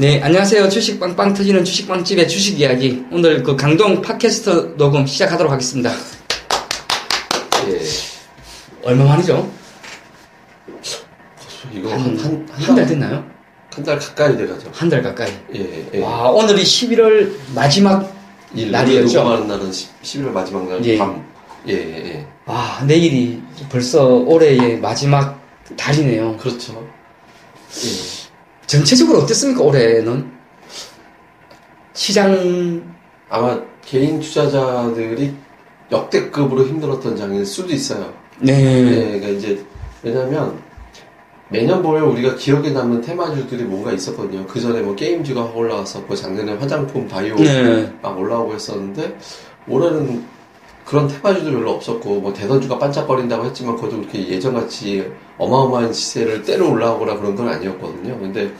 네, 안녕하세요. 주식 빵빵 터지는 주식 빵집의 주식 이야기. 오늘 그 강동 팟캐스트 녹음 시작하도록 하겠습니다. 예. 얼마 만이죠? 이거 한, 한, 한, 한, 달 됐나요? 한 달 가까이 돼가죠. 한 달 가까이. 예, 예. 와, 오늘이 11월 마지막 일, 날이었죠? 녹음하는 날은 10, 11월 마지막 날 예. 밤. 예, 예, 예. 와, 내일이 벌써 올해의 마지막 달이네요. 그렇죠. 예. 전체적으로 어땠습니까, 올해는? 시장, 아마 개인 투자자들이 역대급으로 힘들었던 장일 수도 있어요. 네. 예, 그러니까 이제, 왜냐면, 매년 보면 우리가 기억에 남는 테마주들이 뭔가 있었거든요. 그 전에 뭐 게임즈가 확 올라왔었고, 작년에 화장품, 바이오 네. 막 올라오고 했었는데, 올해는 그런 테마주도 별로 없었고, 뭐 대선주가 반짝거린다고 했지만, 그것도 그렇게 예전같이 어마어마한 시세를 때려 올라오거나 그런 건 아니었거든요. 근데,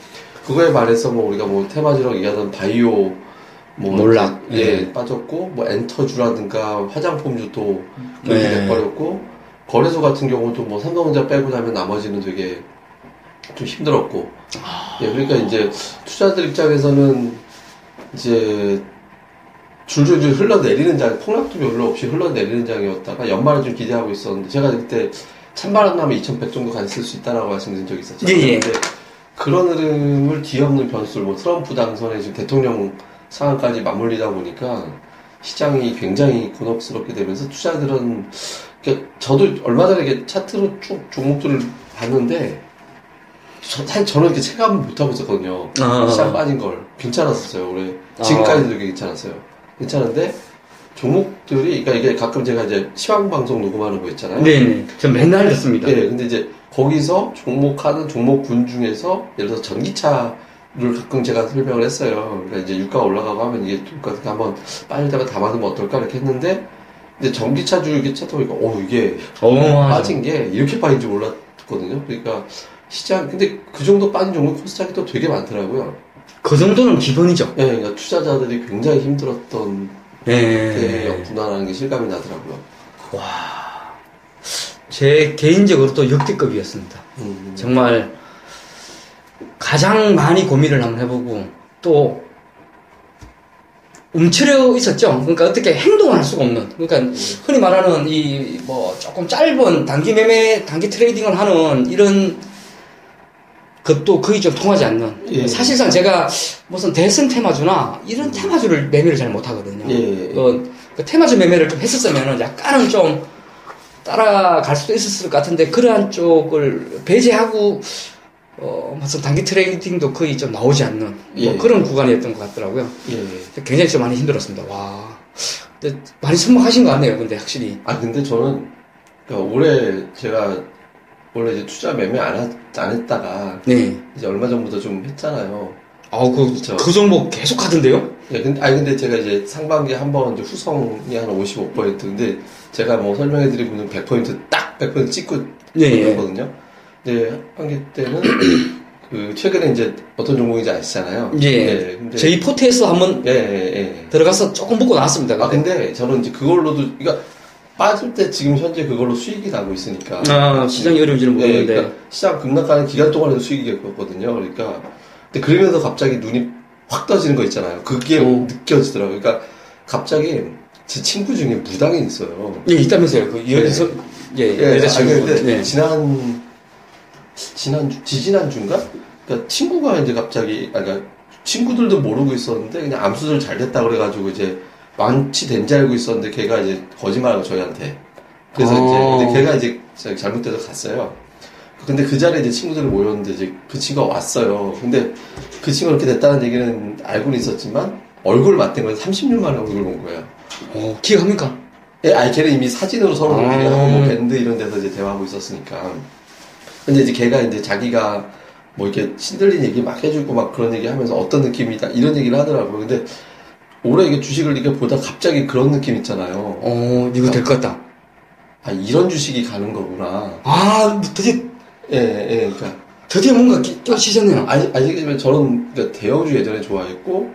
그거에 반해서 뭐 우리가 뭐 테마주라고 얘기하던 바이오, 뭐, 몰락. 예, 네. 빠졌고, 뭐 엔터주라든가 화장품주도 그렇게 네. 돼버렸고, 거래소 같은 경우도 뭐 삼성전자 빼고 나면 나머지는 되게 좀 힘들었고, 예, 그러니까 이제 투자들 입장에서는 이제 줄줄줄 흘러내리는 장, 폭락도 별로 없이 흘러내리는 장이었다가 연말에 좀 기대하고 있었는데, 제가 그때 찬바람 나면 2100 정도 가 있을 수 있다라고 말씀드린 적이 있었잖아요. 예, 예. 근데 그런 흐름을 뒤엎는 변수를 뭐 트럼프 당선에 지금 대통령 상황까지 맞물리다 보니까 시장이 굉장히 곤혹스럽게 되면서 투자들은 그러니까 저도 얼마 전에 이렇게 차트로 쭉 종목들을 봤는데 저, 사실 저는 이렇게 체감을 못하고 있었거든요. 아. 시장 빠진 걸 괜찮았었어요 올해 지금까지도 되게 괜찮았어요. 괜찮은데 종목들이 그러니까 이게 가끔 제가 이제 시황 방송 녹음하는 거 있잖아요. 네네. 전 맨날 듣습니다. 예, 근데 이제 거기서 종목하는 종목군 중에서 예를 들어서 전기차 를 가끔 제가 설명을 했어요. 그러니까 이제 유가가 올라가고 하면 이게 유가 한번 빠질 때마다 담아두면 어떨까 이렇게 했는데 근데 전기차 주 이렇게 찾다 보니까 어 이게 어마어마하죠. 빠진 게 이렇게 빠진 줄 몰랐거든요. 그러니까 시장 근데 그 정도 빠진 종목 코스닥이 또 되게 많더라고요. 그 정도는 기본이죠. 예, 그러니까 투자자들이 굉장히 힘들었던 네. 때였구나라는 게 실감이 나더라고요. 제 개인적으로 또 역대급이었습니다. 음, 정말 가장 많이 고민을 한번 해보고 또 움츠려 있었죠. 그러니까 어떻게 행동을 할 수가 없는. 그러니까 흔히 말하는 이 뭐 조금 짧은 단기 매매, 단기 트레이딩을 하는 이런 것도 거의 좀 통하지 않는. 예. 사실상 제가 무슨 대선 테마주나 이런 테마주를 매매를 잘 못하거든요. 예, 예. 그, 그 테마주 매매를 좀 했었으면 약간은 좀 따라갈 수도 있었을 것 같은데 그러한 쪽을 배제하고 어, 무슨 단기 트레이딩도 거의 좀 나오지 않는 뭐 예. 그런 구간이었던 것 같더라고요. 예. 굉장히 좀 많이 힘들었습니다. 와, 많이 선목하신 것 같네요. 근데 확실히. 아 근데 저는 그러니까 올해 제가 원래 이제 투자 매매 안, 하- 안 했다가 네. 이제 얼마 전부터 좀 했잖아요. 아, 그. 그 종목 계속 하던데요? 예, 근데 아니 근데 제가 이제 상반기에 한번 이제 후성이 한 55% 근데 제가 뭐 설명해 드리고는 100%딱 100% 찍고 네. 그러거든요. 근데 한기 때는 그 최근에 이제 어떤 종목인지 아시잖아요. 예. 근데 저희 포트에서 한번 예, 예, 예. 들어가서 조금 보고 나왔습니다. 아 근데. 근데 저는 이제 그걸로도 그러니까 빠질 때 지금 현재 그걸로 수익이 나고 있으니까 아, 시장이 어려운지는 네, 모르는데. 그러니까 시장 급락하는 기간 동안에도 수익이었거든요. 그러니까 근데 그러면서 갑자기 눈이 확 떠지는 거 있잖아요. 그게 오. 느껴지더라고요. 그러니까 갑자기 제 친구 중에 무당이 있어요. 예, 있다면서요. 그 여자, 예, 예, 여자친구. 근데 네. 지난 지난 주- 지지난 주인가? 그러니까 친구가 이제 갑자기 아 그러니까 친구들도 모르고 있었는데 그냥 암수술 잘 됐다 그래가지고 이제 완치된 줄 알고 있었는데 걔가 이제 거짓말하고 저희한테 그래서 어. 이제 근데 걔가 이제 잘못돼서 갔어요. 근데 그 자리에 이제 친구들이 모였는데 이제 그 친구가 왔어요. 근데 그 친구가 이렇게 됐다는 얘기는 알고는 있었지만 얼굴 맞댄 건 30년 만에 얼굴 본 거예요. 어, 기억합니까? 예, 아니 걔는 이미 사진으로 서로 아. 얘기하고 뭐 밴드 이런 데서 이제 대화하고 있었으니까. 근데 이제 걔가 이제 자기가 뭐 이렇게 신들린 얘기 막 해주고 막 그런 얘기 하면서 어떤 느낌이다 이런 얘기를 하더라고요. 근데 올해 이게 주식을 이렇게 보다 갑자기 그런 느낌 있잖아요. 어, 이거 될 것 같다. 아 이런 주식이 가는 거구나. 아, 드디어, 예, 예, 그러니까 드디어 뭔가 끼- 끼워치셨네요. 아니 아시겠지만 저는 그러니까 대형주 예전에 좋아했고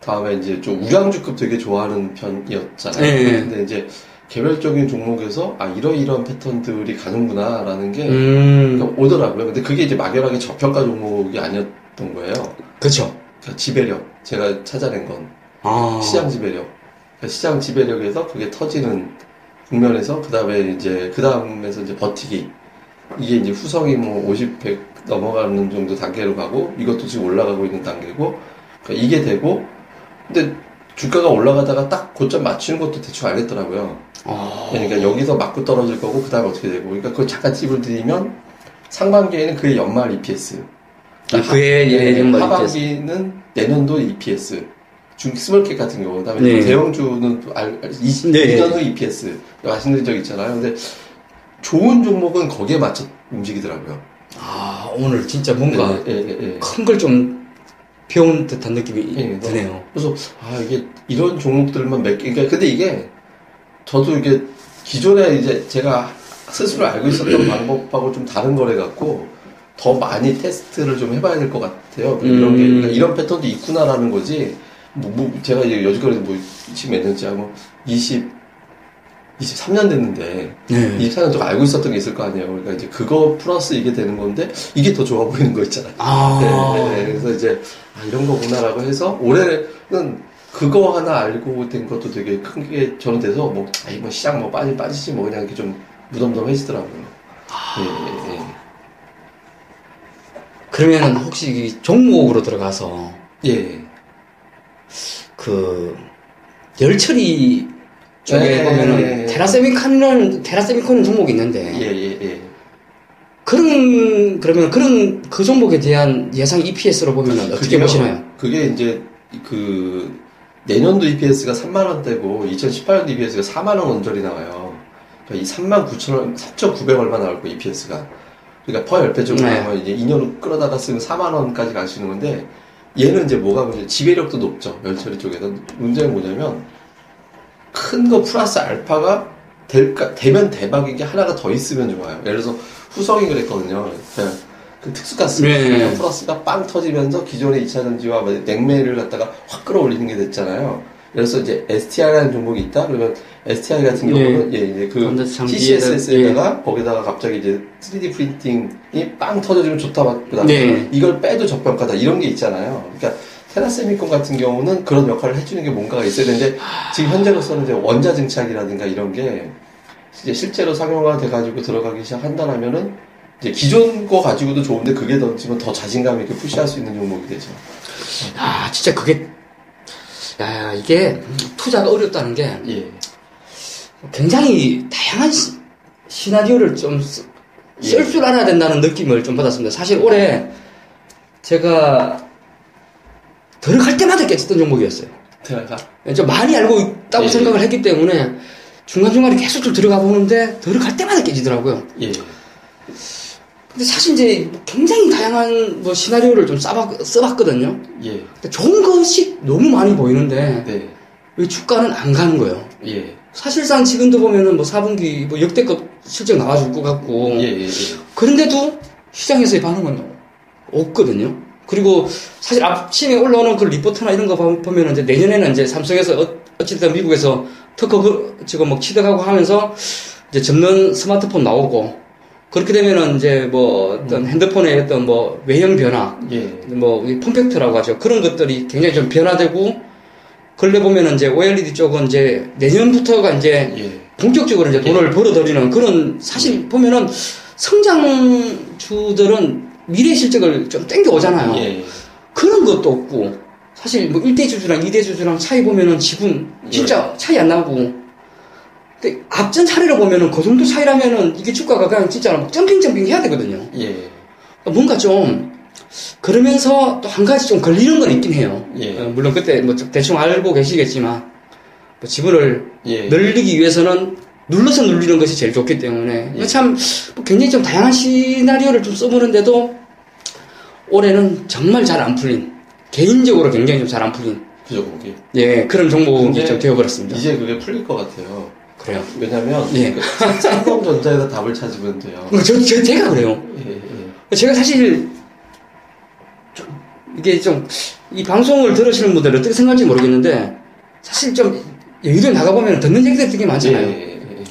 다음에 이제 좀 우량주급 되게 좋아하는 편이었잖아요. 예, 예. 근데 이제 개별적인 종목에서 아 이러이러한 패턴들이 가는구나라는 게 음, 그러니까 오더라고요. 근데 그게 이제 막연하게 저평가 종목이 아니었던 거예요. 그쵸. 그러니까 지배력 제가 찾아낸 건 아. 시장 지배력. 그러니까 시장 지배력에서 그게 터지는 국면에서 그 다음에 이제 그 다음에서 이제 버티기. 이게 이제 후성이 뭐 50, 100 넘어가는 정도 단계로 가고 이것도 지금 올라가고 있는 단계고. 그러니까 이게 되고. 근데 주가가 올라가다가 딱 고점 맞추는 것도 대충 알겠더라고요. 아. 그러니까 여기서 맞고 떨어질 거고 그 다음에 어떻게 되고. 그러니까 그걸 잠깐 팁을 드리면 상반기에는 그의 연말 EPS 아, 그의 네, 연말 하반기는 내년도 EPS 중 스몰캡 같은 경우 그다음에 네. 또 대형주는 또 알, 20, 네. 2년 후 EPS 말씀드린 적 있잖아요 근데 좋은 종목은 거기에 맞춰 움직이더라고요 아, 오늘 진짜 뭔가 예, 예, 예, 예. 큰걸좀 배운 듯한 느낌이 예, 드네요. 그래서 아 이게 이런 종목들만 몇 개. 그러니까 근데 이게 저도 이게 기존에 이제 제가 스스로 알고 있었던 방법하고 좀 다른 거래 갖고 더 많이 테스트를 좀 해봐야 될 것 같아요. 이런 게 음. 그러니까 이런 패턴도 있구나라는 거지. 뭐, 뭐 제가 이제 여지까지 뭐 지금 몇 년째야 뭐 20, 23년 됐는데 네. 24년 동안 알고 있었던 게 있을 거 아니에요. 그러니까 이제 그거 플러스 이게 되는 건데 이게 더 좋아 보이는 거 있잖아요. 아. 네, 네, 그래서 이제 아, 이런 거구나라고 해서 올해는 그거 하나 알고 된 것도 되게 큰 게 저는 돼서 뭐, 아이 뭐 시장 뭐 빠지 빠지지 뭐 그냥 이렇게 좀 무덤덤해지더라고요. 예, 예, 예. 그러면 혹시 이 종목으로 들어가서 예. 그 열처리 쪽에 네. 보면은 테라세미콘이라는 테라세미콘 종목이 있는데 예, 예, 예. 그런 그러면 그런 그 종목에 대한 예상 EPS로 보면은 어떻게 그게요, 보시나요? 그게 이제 그 내년도 EPS가 3만 원대고 2018년도 EPS가 4만 원 언저리 나와요. 그러니까 이 3만 9천 원, 3,900 얼마 나올 거 EPS가. 그러니까 퍼 10배 정도 네. 하면 이제 2년 후 끌어다가 쓰면 4만 원까지 갈수 있는 건데 얘는 이제 뭐가 문제? 지배력도 높죠. 멸처리 쪽에서. 문제는 뭐냐면 큰 거 플러스 알파가 될까, 되면 대박인 게 하나가 더 있으면 좋아요. 예를 들어서 후성이 그랬거든요. 그 특수가스 네. 플러스가 빵 터지면서 기존의 2차 전지와 냉매를 갖다가 확 끌어올리는 게 됐잖아요. 그래서 이제 STI라는 종목이 있다? 그러면 STI 같은 네. 경우는 예, 이제 그 반도체 TCS에다가 거기다가 갑자기 이제 3D 프린팅이 빵 터져주면 좋다. 그다음에 네. 이걸 빼도 저평가다. 이런 게 있잖아요. 그러니까 테라세미콘 같은 경우는 그런 역할을 해주는 게 뭔가가 있어야 되는데 지금 현재로서는 이제 원자 증착이라든가 이런 게 이제 실제로 상용화 돼가지고 들어가기 시작한다라면은 이제 기존 거 가지고도 좋은데 그게 던지면 더 자신감 있게 푸시할 수 있는 종목이 되죠. 아 진짜 그게 야 이게 투자가 어렵다는 게 예. 굉장히 다양한 시, 시나리오를 좀 쓸줄 예. 알아야 된다는 느낌을 좀 받았습니다. 사실 올해 제가 들어갈 때마다 깨쳤던 종목이었어요. 테라가 좀 많이 알고 있다고 예. 생각을 했기 때문에 중간중간에 계속 좀 들어가 보는데 들어갈 때마다 깨지더라고요. 예. 근데 사실 이제 굉장히 다양한 뭐 시나리오를 좀 써봤, 써봤거든요. 예. 좋은 것이 너무 많이 보이는데 네. 왜 주가는 안 가는 거예요. 예. 사실상 지금도 보면은 뭐 4분기 뭐 역대급 실적 나와줄 것 같고 예. 예. 예. 그런데도 시장에서의 반응은 없거든요. 그리고 사실 아침에 올라오는 그 리포트나 이런 거 보- 보면은 이제 내년에는 이제 삼성에서 어- 어찌됐든 미국에서 특허 그 지금 막 취득하고 하면서 이제 접는 스마트폰 나오고 그렇게 되면은 이제 뭐 어떤 핸드폰의 어떤 뭐 외형 변화 예. 뭐 우리 폼팩트라고 하죠. 그런 것들이 굉장히 좀 변화되고 근래 보면은 이제 OLED 쪽은 이제 내년부터가 이제 예. 본격적으로 이제 돈을 벌어들이는 그런 사실 보면은 성장주들은 미래 실적을 좀 땡겨 오잖아요. 예. 그런 것도 없고 사실 뭐 1대 주주랑 2대 주주랑 차이 보면은 지분 진짜 차이 안 나고 근데 앞전 차례로 보면은 그 정도 차이라면은 이게 주가가 그냥 진짜 막 점핑 점핑 해야 되거든요. 예. 뭔가 좀 그러면서 또 한 가지 좀 걸리는 건 있긴 해요. 예. 어, 물론 그때 뭐좀 대충 알고 계시겠지만 뭐 지분을 예. 늘리기 위해서는 눌러서 눌리는 것이 제일 좋기 때문에 예. 참 뭐 굉장히 좀 다양한 시나리오를 좀 써보는데도 올해는 정말 잘 안 풀린 개인적으로 굉장히 좀 잘 안 풀린 그죠, 거기. 예 그런 종목이 좀 되어버렸습니다. 이제 그게 풀릴 것 같아요. 그래요. 왜냐면, 예. 그 삼성전자에다 답을 찾으면 돼요. 저, 저 제가 그래요. 예, 예. 제가 사실 좀 이게 좀 이 방송을 들으시는 분들 어떻게 생각할지 모르겠는데 사실 좀 여의도에 나가보면 듣는 얘기들 되게 많잖아요. 예, 예, 예.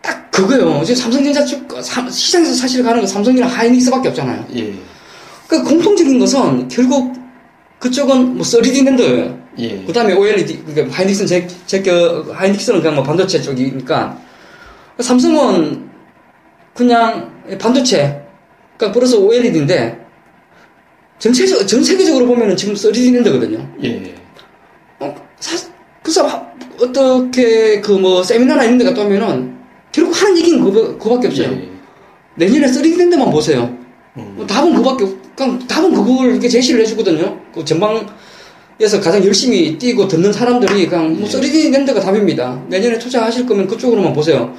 딱 그거요. 이제 삼성전자 쪽 삼- 시장에서 사실 가는 거 삼성이랑 하이닉스밖에 없잖아요. 예. 그 공통적인 것은 결국 그쪽은 뭐 3D 랜더예요. 예. 그 다음에 OLED, 그러니까 하이닉슨 제, 제껴, 하이닉슨은 그냥 뭐 반도체 쪽이니까, 삼성은 그냥 반도체, 그러니까 플러스 OLED인데, 전체적, 전 세계적으로 보면은 지금 3D 랜더거든요. 예. 어, 사, 그래서 하- 어떻게 그 뭐 세미나나 이런 데 갔다 오면은, 결국 하는 얘기는 그거, 그거밖에 없어요. 예. 내년에 3D 랜드만 보세요. 음. 뭐 답은 그밖에 없, 그냥 답은 그걸 이렇게 제시를 해주거든요. 그 전방에서 가장 열심히 뛰고 듣는 사람들이 그냥 뭐 예. 3D 랜드가 답입니다. 내년에 투자하실 거면 그쪽으로만 보세요.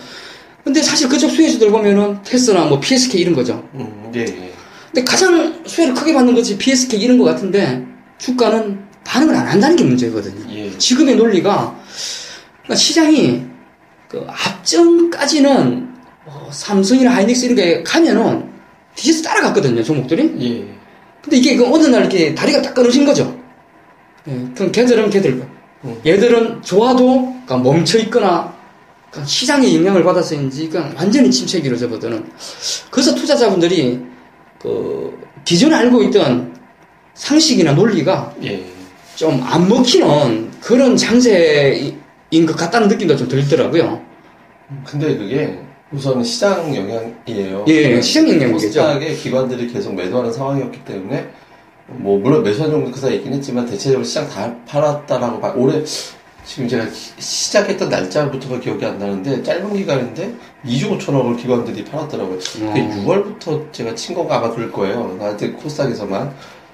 근데 사실 그쪽 수혜주들 보면은 테스나 뭐 PSK 이런 거죠. 음, 예, 예. 근데 가장 수혜를 크게 받는 것이 PSK 이런 것 같은데 주가는 반응을 안 한다는 게 문제거든요. 예. 지금의 논리가 그러니까 시장이 그 앞전까지는 어, 삼성이나 하이닉스 이런 게 가면은 뒤에서 따라갔거든요 종목들이. 예. 근데 이게 그 어느 날 이렇게 다리가 딱 끊어진 거죠. 예, 그럼 걔들은 걔들. 음. 얘들은 좋아도 그러니까 멈춰 있거나 그러니까 시장의 영향을 받아서인지 그냥 완전히 침체기로 접어드는. 그래서 투자자분들이 그 기존에 알고 있던 상식이나 논리가 예. 좀안 먹히는 그런 장세인 것 같다는 느낌도 좀 들더라고요. 근데 그게 우선 시장 영향이에요. 예, 시장 영향이겠죠. 코스닥에 기관들이 계속 매도하는 상황이었기 때문에 뭐 물론 매수한 정도 그 사이에 있긴 했지만 대체적으로 시장 다 팔았다라고 봐. 올해 지금 제가 기- 시작했던 날짜부터가 기억이 안 나는데 짧은 기간인데 2조 5천억을 기관들이 팔았더라고요. 그게 어. 6월부터 제가 친 건가 아마 그럴 거예요. 나한테 코스닥에서만.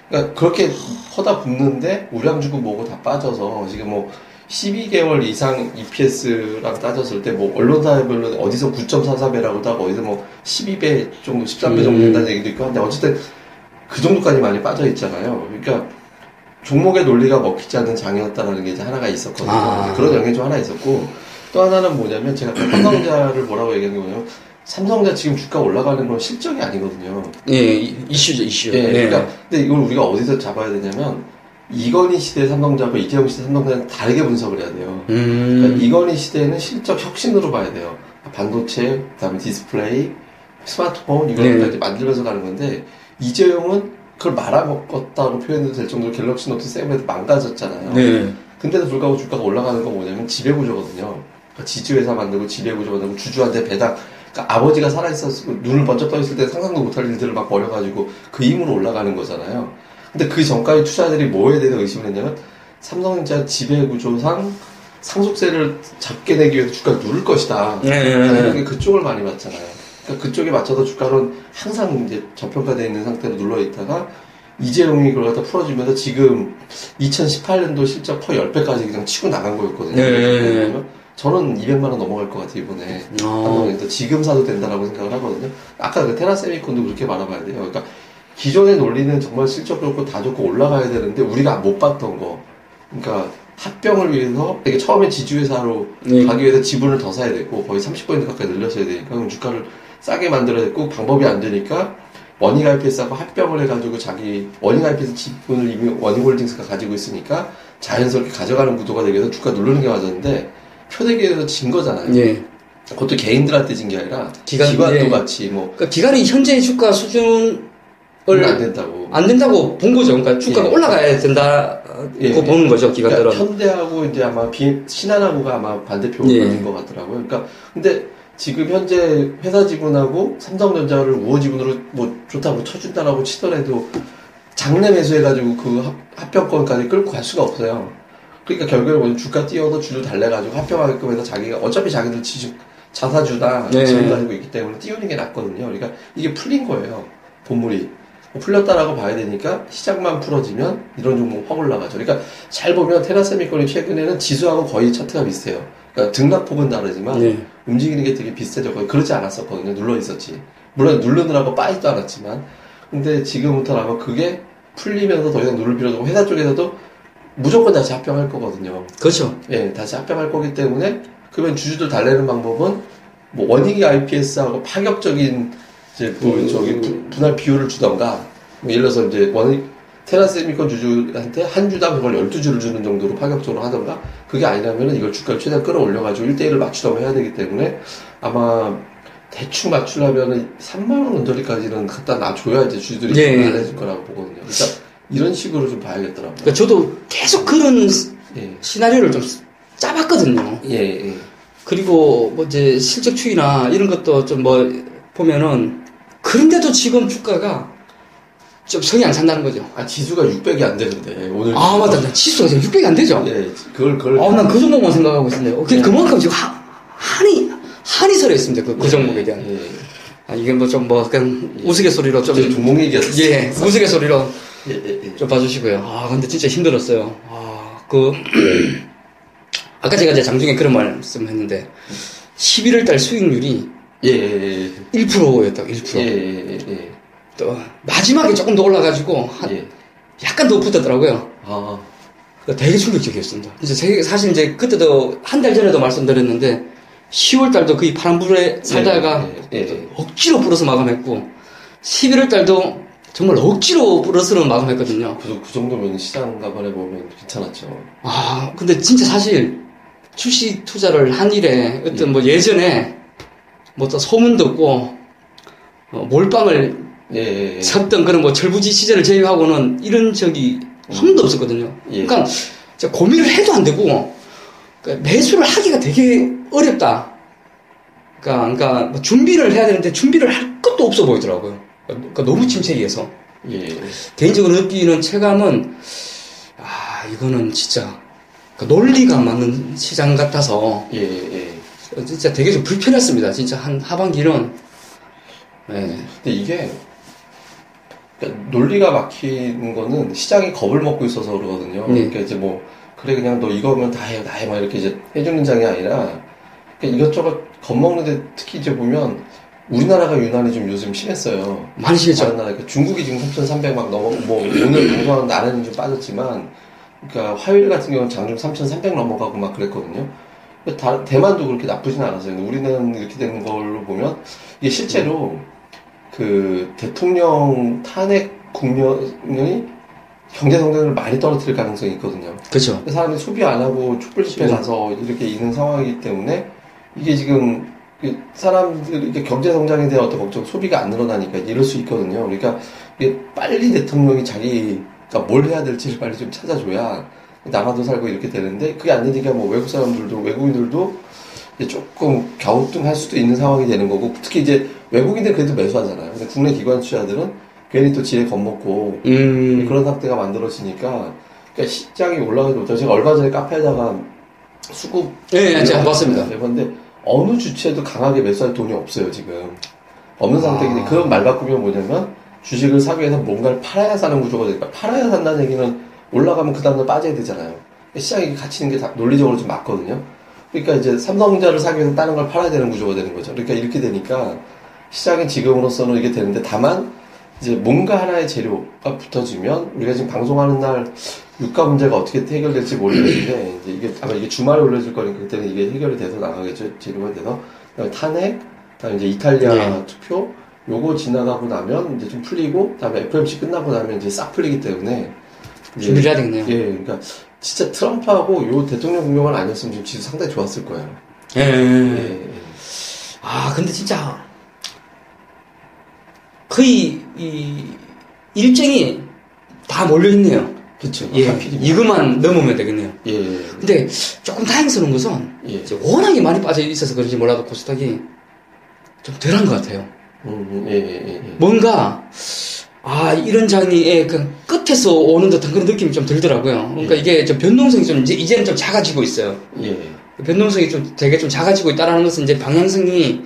그러니까 그렇게 퍼다 붓는데 우량 주고 뭐고 다 빠져서 지금 뭐 12개월 이상 EPS랑 따졌을 때 뭐 언론사별로 어디서 9.43배라고도 하고 어디서 뭐 12배 정도 13배 정도 음. 된다는 얘기도 있고 한데 어쨌든 그 정도까지 많이 빠져 있잖아요. 그러니까 종목의 논리가 먹히지 않는 장이었다라는 게 이제 하나가 있었거든요. 아. 그런 영향이 좀 하나 있었고 또 하나는 뭐냐면 제가 삼성전자를 뭐라고 얘기한 게 뭐냐면 삼성전자 지금 주가 올라가는 건 실적이 아니거든요. 예, 이- 이슈죠, 이슈. 예, 그러니까 근데 이걸 우리가 어디서 잡아야 되냐면 이건희 시대 삼성전자와 이재용 시대 삼성전자는 다르게 분석을 해야 돼요. 그러니까 음, 이건희 시대는 실적 혁신으로 봐야 돼요. 반도체, 그다음에 디스플레이, 스마트폰 이걸 네. 이제 만들면서 가는 건데 이재용은 그걸 말아먹었다고 표현해도 될 정도로 갤럭시 노트 7에서 망가졌잖아요. 네. 근데도 불구하고 주가가 올라가는 건 뭐냐면 지배구조거든요. 그러니까 지주회사 만들고 지배구조 만들고 주주한테 배당. 그러니까 아버지가 살아있었고 눈을 번쩍 떠 있을 때 상상도 못할 일들을 막 벌여가지고 그 힘으로 올라가는 거잖아요. 근데 그 전까지 투자자들이 뭐에 대해서 의심을 했냐면 삼성전자 지배구조상 상속세를 작게 내기 위해서 주가를 누를 것이다. 네. 당연히 그쪽을 많이 봤잖아요. 그러니까 그쪽에 맞춰서 주가는 항상 이제 저평가되어 있는 상태로 눌러 있다가 이재용이 그걸 갖다 풀어주면서 지금 2018년도 실적 퍼 10배까지 그냥 치고 나간 거였거든요. 네. 저는 200만 원 넘어갈 것 같아요, 이번에. 어. 지금 사도 된다라고 생각을 하거든요. 아까 그 테라세미콘도 그렇게 바라봐야 돼요. 그러니까 기존의 논리는 정말 실적 좋고 다 좋고 올라가야 되는데 우리가 못 봤던 거. 그러니까 합병을 위해서 되게 처음에 지주회사로 네. 가기 위해서 지분을 더 사야 되고 거의 30% 가까이 늘렸어야 되니까 주가를 싸게 만들어야 됐고 방법이 안 되니까 원익 IPS하고 합병을 해가지고 자기 원익 IPS 지분을 이미 원익홀딩스가 가지고 있으니까 자연스럽게 가져가는 구도가 되기 위해서 주가 누르는 게 맞았는데 표대기에서 진 거잖아요. 예. 그것도 개인들한테 진 게 아니라 기관- 기관, 도 예. 같이 뭐 그러니까 기간이 현재 주가 수준을 안 된다고. 안 된다고 본 거죠. 그러니까 주가가 예. 올라가야 된다고 예. 보는 거죠, 기관들은. 그러니까 현대하고 이제 아마 비, 신한하고가 아마 반대표가 예. 된것 같더라고요. 그러니까 근데 지금 현재 회사 지분하고 삼성전자를 우호 지분으로 뭐 좋다고 쳐준다라고 치더라도 장내 매수해가지고 그 합, 합병권까지 끌고 갈 수가 없어요. 그러니까 결국에 뭐 주가 띄어서 주주 달래가지고 합병하게끔 해서 자기가 어차피 자기들 지주 자사주다 네. 지분 가지고 있기 때문에 띄우는 게 낫거든요. 그러니까 이게 풀린 거예요. 본물이. 풀렸다라고 봐야 되니까 시장만 풀어지면 이런 종목 확 올라가죠. 그러니까 잘 보면 테라세미콘이 최근에는 지수하고 거의 차트가 비슷해요. 그러니까 등락폭은 다르지만 네. 움직이는 게 되게 비슷해져. 거의 그러지 않았었거든요. 눌러 있었지. 물론 누르느라고 빠지도 않았지만. 근데 지금부터는 아마 그게 풀리면서 더 이상 누를 필요도 없고 회사 쪽에서도 무조건 다시 합병할 거거든요. 그렇죠. 예, 다시 합병할 거기 때문에 그러면 주주들 달래는 방법은 뭐 원익이 IPS하고 파격적인 이제 그 음. 저기 분- 분할 비율을 주던가 뭐 예를 들어서 이제 원익 테라세미콘 주주한테 한 주당 그걸 12주를 주는 정도로 파격적으로 하던가 그게 아니라면 이걸 주가를 최대한 끌어올려가지고 1대1을 맞추려고 해야 되기 때문에 아마 대충 맞추려면 3만원 언저리까지는 갖다 놔줘야 이제 주주들이 예. 달래줄 거라고 보거든요. 그러니까 이런 식으로 좀 봐야겠더라고요. 그러니까 저도 계속 그런 예. 시나리오를 좀 짜봤거든요. 예, 예. 그리고 뭐 이제 실적 추이나 이런 것도 좀 뭐 보면은 그런데도 지금 주가가 좀 성이 안 찬다는 거죠. 아, 지수가 600이 안 되는데, 오늘. 아 맞다, 나 지수가 지금 600이 안 되죠. 예, 그걸, 그걸. 아, 난 그 정도만 생각하고 있었네요. 그, 네. 그만큼 지금 하, 한이 한이 서려 있습니다. 그, 그 종목에 대한. 예. 아, 이게 뭐 좀 뭐 그냥 우스갯소리로 좀좀 종목 얘기였어요. 예, 우스갯소리로 예, 예, 예. 좀 봐주시고요. 아, 근데 진짜 힘들었어요. 아, 그, 아까 제가 이제 장중에 그런 말씀 했는데, 11월 달 수익률이 예, 예, 예. 1%였다고, 1%. 예, 예, 예. 또, 마지막에 조금 더 올라가지고, 한, 예. 약간 더 붙었더라고요. 아, 그러니까 되게 충격적이었습니다. 이제 세- 사실 이제 그때도 한 달 전에도 말씀드렸는데, 10월 달도 거의 파란불에 살다가 예, 예, 예. 억지로 불어서 마감했고, 11월 달도 정말 억지로 불어서는 마감했거든요. 그, 그 정도면 시장 가반에 보면 괜찮았죠. 아, 근데 진짜 사실 출시 투자를 한 일에 어떤 뭐 예전에 뭐 또 소문 듣고 어, 몰빵을 예, 예, 예. 쳤던 그런 뭐 철부지 시절을 제외하고는 이런 적이 한 번도 없었거든요. 예. 그러니까 진짜 고민을 해도 안 되고 그러니까 매수를 하기가 되게 어렵다. 그러니까, 그러니까 뭐 준비를 해야 되는데 준비를 할 것도 없어 보이더라고요. 그러니까 너무 침체기에서. 예. 개인적으로 느끼는 체감은 아 이거는 진짜 그 논리가 안 맞는 시장 같아서 예, 예. 진짜 되게 좀 불편했습니다. 진짜 한 하반기는 네. 근데 이게 그러니까 논리가 막히는 거는 시장이 겁을 먹고 있어서 그러거든요. 네. 그러니까 이제 뭐 그래 그냥 너 이거면 다 해, 다 해, 막 이렇게 이제 해주는 장이 아니라 그러니까 이것저것 겁먹는데 특히 이제 보면 우리나라가 유난히 좀 요즘 심했어요. 많이 심했죠. 다른 나라, 그러니까 중국이 지금 3,300막 넘어, 뭐 오늘 방송하는 나라는 좀 빠졌지만, 그러니까 화요일 같은 경우는 장중 3,300 넘어가고 막 그랬거든요. 근데 다- 대만도 그렇게 나쁘진 않았어요. 우리는 이렇게 되는 걸로 보면 이게 실제로 그 대통령 탄핵 국면이 경제 성장을 많이 떨어뜨릴 가능성이 있거든요. 그렇죠. 사람이 소비 안 하고 촛불 집회 가서 이렇게 있는 상황이기 때문에 이게 지금 그 사람들 이게 경제 성장에 대한 어떤 걱정, 소비가 안 늘어나니까 이럴 수 있거든요. 그러니까 이게 빨리 대통령이 자기가 뭘 해야 될지를 빨리 좀 찾아줘야 나라도 살고 이렇게 되는데 그게 안 되니까 뭐 외국 사람들도 외국인들도 조금 갸우뚱할 수도 있는 상황이 되는 거고 특히 이제 외국인들 그래도 매수하잖아요. 근데 국내 기관 투자들은 괜히 또 지레 겁먹고 음. 그런 상태가 만들어지니까 그러니까 시장이 올라가지 못하고 제가 얼마 전에 카페에다가 수급 예, 예, 제가 봤습니다. 그런데 어느 주체도 강하게 매수할 돈이 없어요 지금 없는 상태인데 아. 그말 바꾸면 뭐냐면 주식을 사기 위해서 뭔가를 팔아야 사는 구조가 되니까 팔아야 산다는 얘기는 올라가면 그 다음날 빠져야 되잖아요 시장이 갇히는 게 다 논리적으로 좀 맞거든요 그러니까 이제 삼성전자를 사기 위해서 다른 걸 팔아야 되는 구조가 되는 거죠 그러니까 이렇게 되니까 시장이 지금으로서는 이게 되는데 다만 이제 뭔가 하나의 재료가 붙어지면 우리가 지금 방송하는 날 유가 문제가 어떻게 해결될지 모르겠는데 이제 이게 아마 이게 주말에 올려질 거니까 그때는 이게 해결이 돼서 나가겠죠 재료가 돼서 그다음에 탄핵 그다음에 이제 이탈리아 네. 투표 요거 지나가고 나면 이제 좀 풀리고 그다음에 FMC 끝나고 나면 이제 싹 풀리기 때문에 이제 준비를 해야 되겠네요. 예 그러니까 진짜 트럼프하고 요 대통령 국명만 아니었으면 지금 지수 상당히 좋았을 거예요. 예. 예, 예. 아, 근데 진짜 거의 이 일정이 다 몰려 있네요. 그렇죠. 예. 이거만 넘으면 되겠네요. 예, 예. 근데 조금 다행스러운 것은 예. 이제 워낙에 많이 빠져 있어서 그런지 몰라도 코스닥이 좀 덜한 것 같아요. 음, 예, 예, 예. 뭔가 아 이런 장이 그 끝에서 오는 듯한 그런 느낌이 좀 들더라고요. 그러니까 예. 이게 좀 변동성이 좀 이제 이제는 좀 작아지고 있어요. 예. 변동성이 좀 되게 좀 작아지고 있다라는 것은 이제 방향성이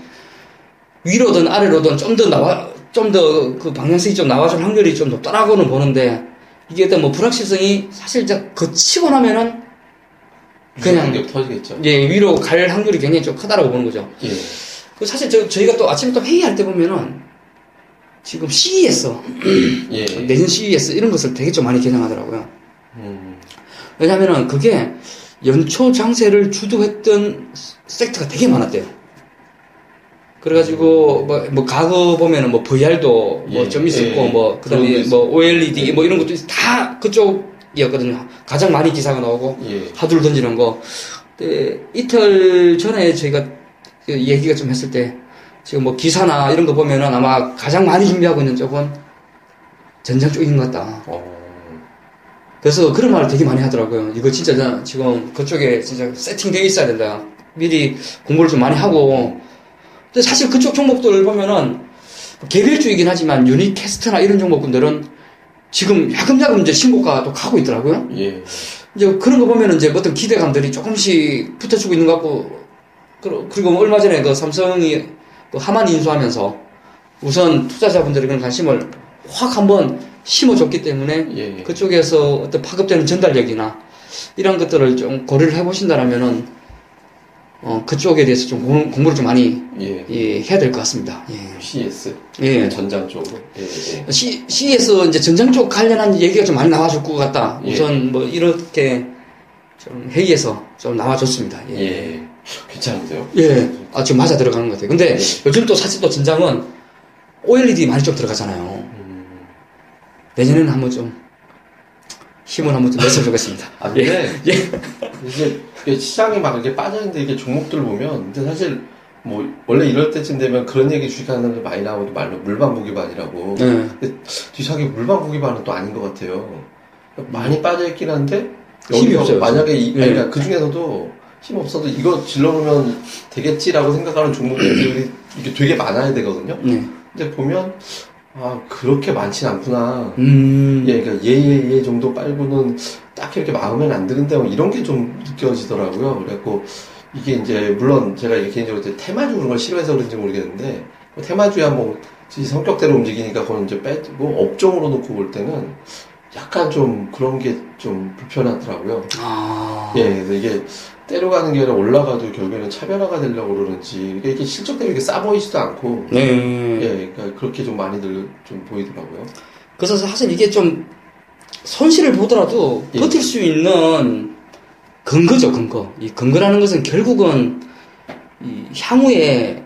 위로든 아래로든 좀 더 나와 좀 더 그 방향성이 좀 나와줄 확률이 좀 높다라고는 보는데 이게 일단 뭐 불확실성이 사실 이제 거치고 나면은 그냥 그냥 터지겠죠. 예 위로 갈 확률이 굉장히 좀 크다라고 보는 거죠. 예. 그 사실 저, 저희가 또 아침에 또 회의할 때 보면은 지금 CES 예. 내년 CES 이런 것을 되게 좀 많이 개념하더라고요. 음. 왜냐면은 그게 연초 장세를 주도했던 섹터가 되게 많았대요. 그래가지고 뭐, 뭐 과거 보면은 뭐 VR도 뭐 예, 좀 있었고 예, 뭐 그다음에 거뭐 OLED 뭐 이런 것도 있- 다 그쪽이었거든요. 가장 많이 기사가 나오고 예. 하두를 던지는 거. 이틀 전에 저희가 그 얘기가 좀 했을 때 지금 뭐 기사나 이런 거 보면은 아마 가장 많이 준비하고 있는 쪽은 전장 쪽인 것 같다. 어. 그래서 그런 말을 되게 많이 하더라고요. 이거 진짜 나 지금 그쪽에 진짜 세팅되어 있어야 된다. 미리 공부를 좀 많이 하고. 근데 사실 그쪽 종목들을 보면은 개별주이긴 하지만 유니캐스트나 이런 종목군들은 지금 야금야금 이제 신고가 또 가고 있더라고요. 예. 이제 그런 거 보면은 이제 어떤 기대감들이 조금씩 붙어주고 있는 것 같고, 그리고 뭐 얼마 전에 그 삼성이 그 하만 인수하면서 우선 투자자분들이 그런 관심을 확 한번 심어줬기 때문에 예. 예. 그쪽에서 어떤 파급되는 전달력이나 이런 것들을 좀 고려를 해보신다라면은 어, 그쪽에 대해서 좀 공, 공부를 좀 많이 예. 예, 해야 될 것 같습니다. 예. CS. 예. 전장 쪽으로. 예. 예. C, C에서 이제 전장 쪽 관련한 얘기가 좀 많이 나와줄 것 같다. 예. 우선 뭐 이렇게 좀 회의에서 좀 나와줬습니다. 예. 예. 괜찮은데요? 예. 아, 지금 맞아 들어가는 것 같아요. 근데 예. 요즘 또 사실 또 전장은 OLED 많이 좀 들어가잖아요. 음. 내년에는 한번 좀 힘을 한번 좀 냈으면 좋겠습니다. 아, 근데 예. 이게, 이게 시장이 막 이렇게 빠져있는데 이게 종목들 보면 근데 사실 뭐 원래 이럴 때쯤 되면 그런 얘기 주식하는 사람들 많이 나오고 말로 물방구 기반이라고 예. 근데 뒤상에 물방구 기반은 또 아닌 것 같아요 많이 빠져있긴 한데 힘이 여기서 없어요, 만약에 이, 예. 아니, 그러니까 그 중에서도 힘 없어도 이거 질러놓으면 되겠지라고 생각하는 종목들이 이게 되게 많아야 되거든요 네. 근데 보면 아 그렇게 많진 않구나 음. 예, 그러니까 예예예 예 정도 빨고는 딱히 이렇게 마음에는 안 드는데 뭐 이런 게 좀 느껴지더라고요. 그래갖고 이게 이제 물론 제가 개인적으로 이제 테마주 그런 걸 싫어해서 그런지 모르겠는데 뭐 테마주야 뭐지 성격대로 움직이니까 그건 이제 빼고 업종으로 놓고 볼 때는 약간 좀 그런 게 좀 불편하더라고요. 아. 예, 그래서 이게 때로 가는 게 아니라 올라가도 결국에는 차별화가 되려고 그러는지 이게, 이게 실적대로 이렇게 싸 보이지도 않고 네. 예, 그러니까 그렇게 좀 많이들 좀 보이더라고요. 그래서 사실 이게 좀 손실을 보더라도 예. 버틸 수 있는 근거죠, 근거. 이 근거라는 것은 결국은 이 향후에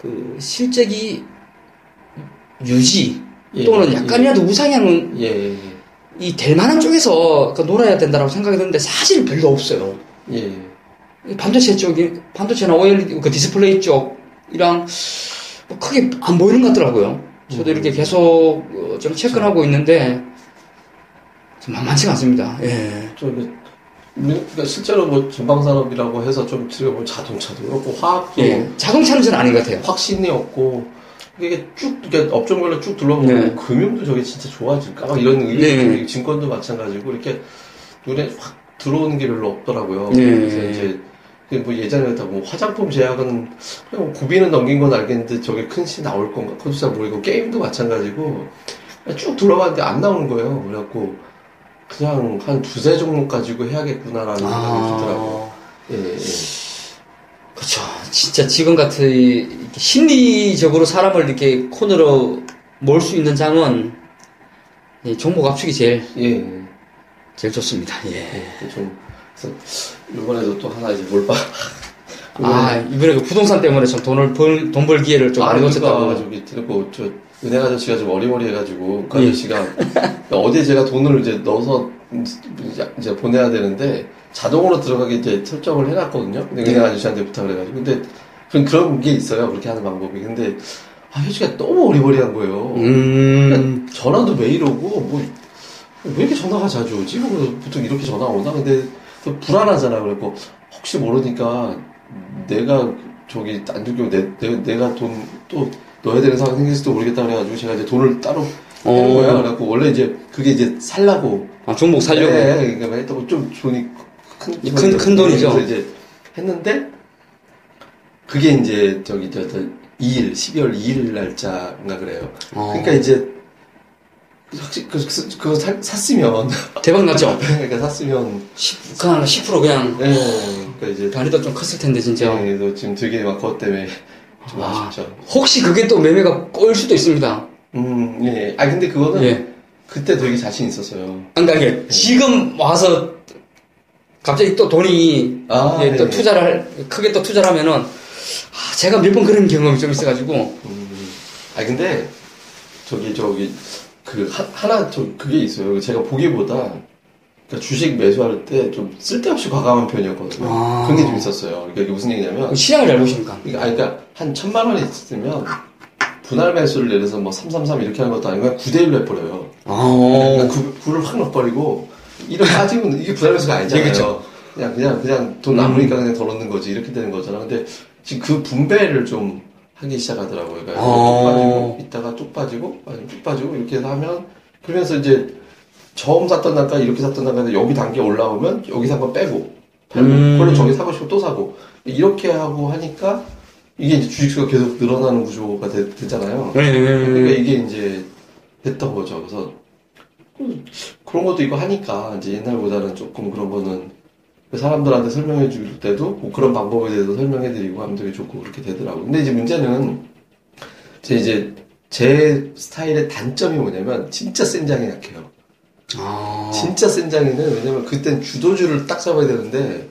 그 실적이 유지 예, 또는 예. 약간이라도 우상향은 예, 예, 이될 만한 쪽에서 그 놀아야 된다고 생각이 드는데 사실 별로 없어요. 예. 이 반도체 쪽이 반도체나 OLED 그 디스플레이 쪽이랑 뭐 크게 안 보이는 것 같더라고요. 저도 음. 이렇게 계속 어, 좀 체크를 하고 있는데 좀 만만치가 않습니다. 예. 좀 그러니까 실제로 뭐 전방 산업이라고 해서 좀 들어보면 자동차도 그렇고 화학도 예. 자동차는 저는 아닌 것 같아요. 확신이 없고 이게 쭉 이렇게 업종별로 쭉 둘러보면 네. 금융도 저게 진짜 좋아질까 막 이런 네. 증권도 마찬가지고 이렇게 눈에 확 들어오는 게 별로 없더라고요. 네. 그래서 이제 그뭐 예전에 뭐 화장품 제약은 그냥 뭐 구비는 넘긴 건 알겠는데 저게 큰시 나올 건가 그것도 잘 모르고 게임도 마찬가지고 쭉 둘러봤는데 안 나오는 거예요. 그래갖고 그냥 한 두세 종목 가지고 해야겠구나라는 생각이 들더라고요. 아, 예, 예. 그렇죠. 진짜 지금 같은 심리적으로 사람을 이렇게 코너로 몰 수 있는 장은 이 종목 압축이 제일 예. 제일 좋습니다. 예. 예, 좀 그래서 이번에도 또 하나 이제 몰빵 아 이번에 그 부동산 때문에 좀 돈을 벌, 돈 벌 기회를 좀 많이 놓쳤다고. 가지고 들고 저 은행 아저씨가 좀 어리머리해가지고 그 예. 아저씨가 어디에 제가 돈을 이제 넣어서 이제 보내야 되는데 자동으로 들어가게 이제 설정을 해놨거든요. 근데 은행 네. 아저씨한테 부탁을 해가지고 근데 그런 그런 게 있어요. 그렇게 하는 방법이. 근데 아 아저씨가 너무 어리머리한 거예요. 음. 전화도 매일 오고 뭐 왜 이렇게 전화가 자주 오지? 그래서 보통 이렇게 전화 오나? 근데 또 불안하잖아. 그래고 혹시 모르니까 내가 저기 안 들고 내, 내, 내 가 돈 또 넣어야 되는 상황이 생길지도 모르겠다 그래가지고 제가 이제 돈을 따로 내는 어. 거야. 그래갖고 원래 이제 그게 이제 살라고 아, 종목 살려고. 네, 그러니까 했다고 좀 돈이 큰, 큰- 큰 돈이죠. 그래서 이제 했는데 그게 이제 저기 저, 저 2일 12월 2일 날짜인가 그래요. 어. 그러니까 이제 확실히 그, 그, 그거 사, 샀으면 대박 났죠? 그러니까 샀으면 10, 그냥 10% 그냥 예 그러니까 이제 다리도 좀 컸을 텐데, 진짜. 예, 그래서 지금 되게 막 그것 때문에 좀 아. 아. 쉽죠 혹시 그게 또 매매가 꼬일 수도 있습니다. 음, 예. 아 근데 그거는 예. 그때 되게 자신 있었어요. 안 가게. 지금 와서 갑자기 또 돈이 아, 예, 또 네. 투자를 할- 크게 또 투자를 하면은 아, 제가 몇 번 그런 경험이 좀 있어가지고 음. 아 근데 저기 저기 그 하, 하나 저 그게 있어요. 제가 보기보다 그러니까 주식 매수할 때 좀 쓸데없이 과감한 편이었거든요. 아. 그런 게 좀 있었어요. 그러니까 이게 무슨 얘기냐면 시장을 잘 보시니까. 그러니까, 아니, 그러니까 한 천만 원이 있으면 분할 매수를 예를 들어서 뭐 333 이렇게 하는 것도 아니고 그냥 9대1로 해버려요. 아, 그러니까 9, 를확 넣어버리고 이런 빠지면 이게 부담요소가 아니잖아요. 예, 그쵸. 그냥 그냥 그냥 돈 남으니까 그냥 덜 얻는 거지 이렇게 되는 거잖아. 근데 지금 그 분배를 좀 하기 시작하더라고요. 그러니까 어. 뚝 빠지고 있다가 뚝 빠지고 빠지고 뚝 빠지고 이렇게 해서 하면 그러면서 이제 처음 샀던 단가 이렇게 샀던 단가인데 여기 단계 올라오면 여기 산 거 빼고 팔고 음. 그걸로 저기 사고 싶고 또 사고 이렇게 하고 하니까 이게 이제 주식수가 계속 늘어나는 구조가 되, 되잖아요. 네. 그러니까 이게 이제 됐던 거죠. 그래서 음, 그런 것도 있고 하니까 이제 옛날보다는 조금 그런 거는 사람들한테 설명해 줄 때도 뭐 그런 방법에 대해서 설명해 드리고 하면 되게 좋고 그렇게 되더라고요. 근데 이제 문제는 제 이제 제 스타일의 단점이 뭐냐면 진짜 센 장이 약해요. 아. 진짜 센 장이는 왜냐면 그땐 주도주를 딱 잡아야 되는데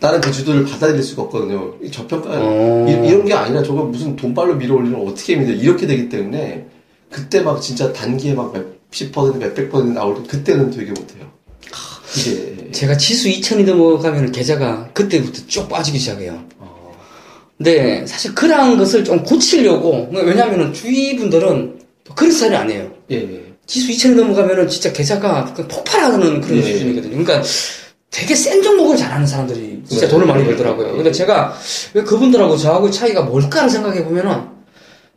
나는 그 주도를 받아들일 수가 없거든요. 이 저평가 어. 이- 이런 게 아니라 저거 무슨 돈발로 밀어 올리면 어떻게 믿어 이렇게 되기 때문에 그때 막 진짜 단기에 막 몇십 퍼센트 몇백 퍼센트 나올 때 그때는 되게 못해요. 이게 제가 지수 2000이 넘어가면 계좌가 그때부터 쭉 빠지기 시작해요. 어, 근데 사실 그러한 것을 좀 고치려고 왜냐하면 주위 분들은 그런 스타일이 아니에요. 예, 예. 지수 2000이 넘어가면은 진짜 계좌가 그냥 폭발하는 그런 예. 수준이거든요. 그러니까 되게 센 종목을 잘하는 사람들이 진짜 네. 돈을 많이 벌더라고요. 예. 근데 제가 왜 그분들하고 저하고 차이가 뭘까를 생각해 보면은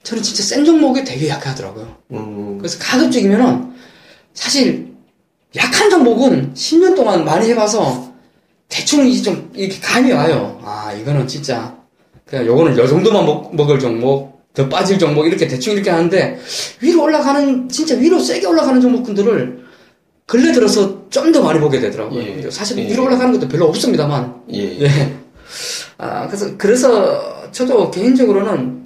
저는 진짜 센 종목에 되게 약하더라고요. 음, 그래서 가급적이면은 사실 약한 종목은 10년 동안 많이 해봐서 대충 이제 좀 이렇게 감이 와요. 아 이거는 진짜 그냥 요거는 요 정도만 먹, 먹을 종목 더 빠질 종목 이렇게 대충 이렇게 하는데 위로 올라가는 진짜 위로 세게 올라가는 종목군들을 근래 들어서 좀 더 많이 보게 되더라고요. 예. 사실 예. 위로 올라가는 것도 별로 없습니다만 예, 예. 아, 그래서, 그래서, 저도 개인적으로는,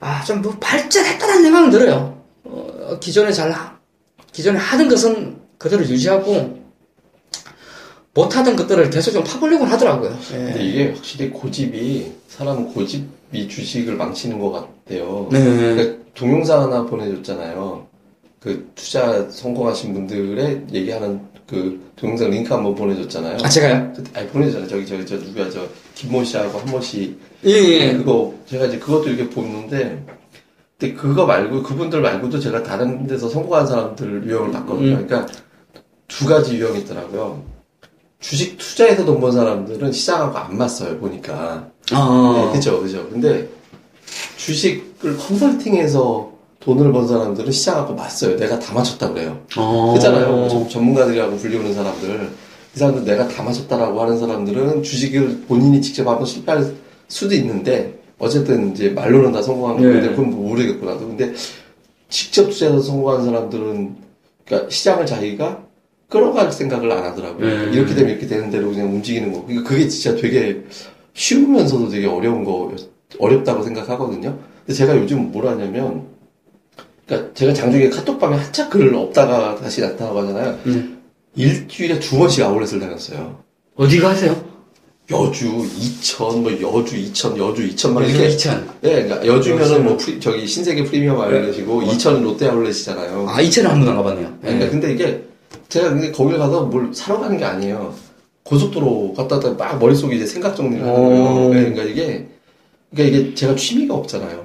아, 좀 뭐 발전했다는 생각은 들어요. 어, 기존에 잘, 하- 기존에 하던 것은 그대로 유지하고, 못하던 것들을 계속 좀 파보려고 하더라고요. 근데 예. 이게 확실히 고집이 사람 고집이 주식을 망치는 것 같아요. 네. 그러니까 동영상 하나 보내줬잖아요. 그 투자 성공하신 분들의 얘기하는 그 동영상 링크 한번 보내줬잖아요. 아, 제가요? 그때- 아니 보내줬잖아요. 저기 저기 저 누구야 저 김모 씨하고 한모 씨. 예, 예. 그거 제가 이제 그것도 이렇게 보는데, 근데 그거 말고 그분들 말고도 제가 다른 데서 성공한 사람들 유형을 봤거든요. 음. 그러니까 두 가지 유형이 있더라고요. 주식 투자해서 돈 번 사람들은 시장하고 안 맞어요 보니까. 아, 네, 그죠, 그죠. 근데 주식을 컨설팅해서 돈을 번 사람들은 시장하고 맞어요. 내가 다 맞췄다 그래요. 어. 그잖아요. 전- 전문가들이라고 불리우는 사람들. 이 사람들 내가 다 맞췄다라고 하는 사람들은 주식을 본인이 직접 한번 실패할 수도 있는데, 어쨌든 이제 말로는 다 성공한 네. 건데, 그건 뭐 모르겠구나. 근데 직접 투자해서 성공한 사람들은, 그러니까 시장을 자기가 끌어갈 생각을 안 하더라고요. 네. 이렇게 되면 이렇게 되는 대로 그냥 움직이는 거. 그러니까 그게 진짜 되게 쉬우면서도 되게 어려운 거, 어렵다고 생각하거든요. 근데 제가 요즘 뭘 하냐면, 그러니까 제가 장중에 카톡방에 한참 글 없다가 다시 나타나고 하잖아요. 음. 일주일에 두 번씩 아울렛을 다녔어요. 어디 가세요? 여주, 이천, 뭐 여주, 이천, 여주, 이천 막 이렇게. 2000. 예, 그러니까 여주면은 뭐 프리, 저기 신세계 프리미엄 아울렛이고 이천은 롯데 아울렛이잖아요. 아, 2000은 한 번도 안 가봤네요. 그러니까 근데 이게 제가 근데 거길 가서 뭘 사러 가는 게 아니에요. 고속도로 갔다 왔다 막 머릿속에 이제 생각 정리를 하는 거예요. 오. 네, 그러니까 이게 그러니까 이게 제가 취미가 없잖아요.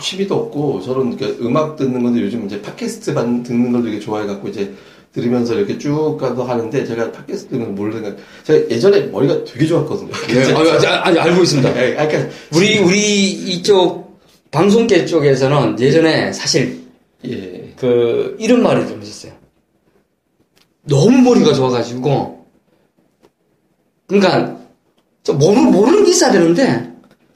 취미도 없고 저는 그러니까 음악 듣는 건데 요즘 이제 팟캐스트 반- 듣는 걸 되게 좋아해 갖고 이제 들으면서 이렇게 쭉 가서 하는데 제가 팟캐스트 듣는 걸 모르는 제가 예전에 머리가 되게 좋았거든요. 예, 아니, 아니, 알고 있습니다. 예, 아, 그러니까 우리, 우리 이쪽 방송계 쪽에서는 예전에 사실 예. 그 이런 말이 좀 있었어요. 너무 머리가 좋아가지고 그러니까 저 모르, 모르는 게 있어야 되는데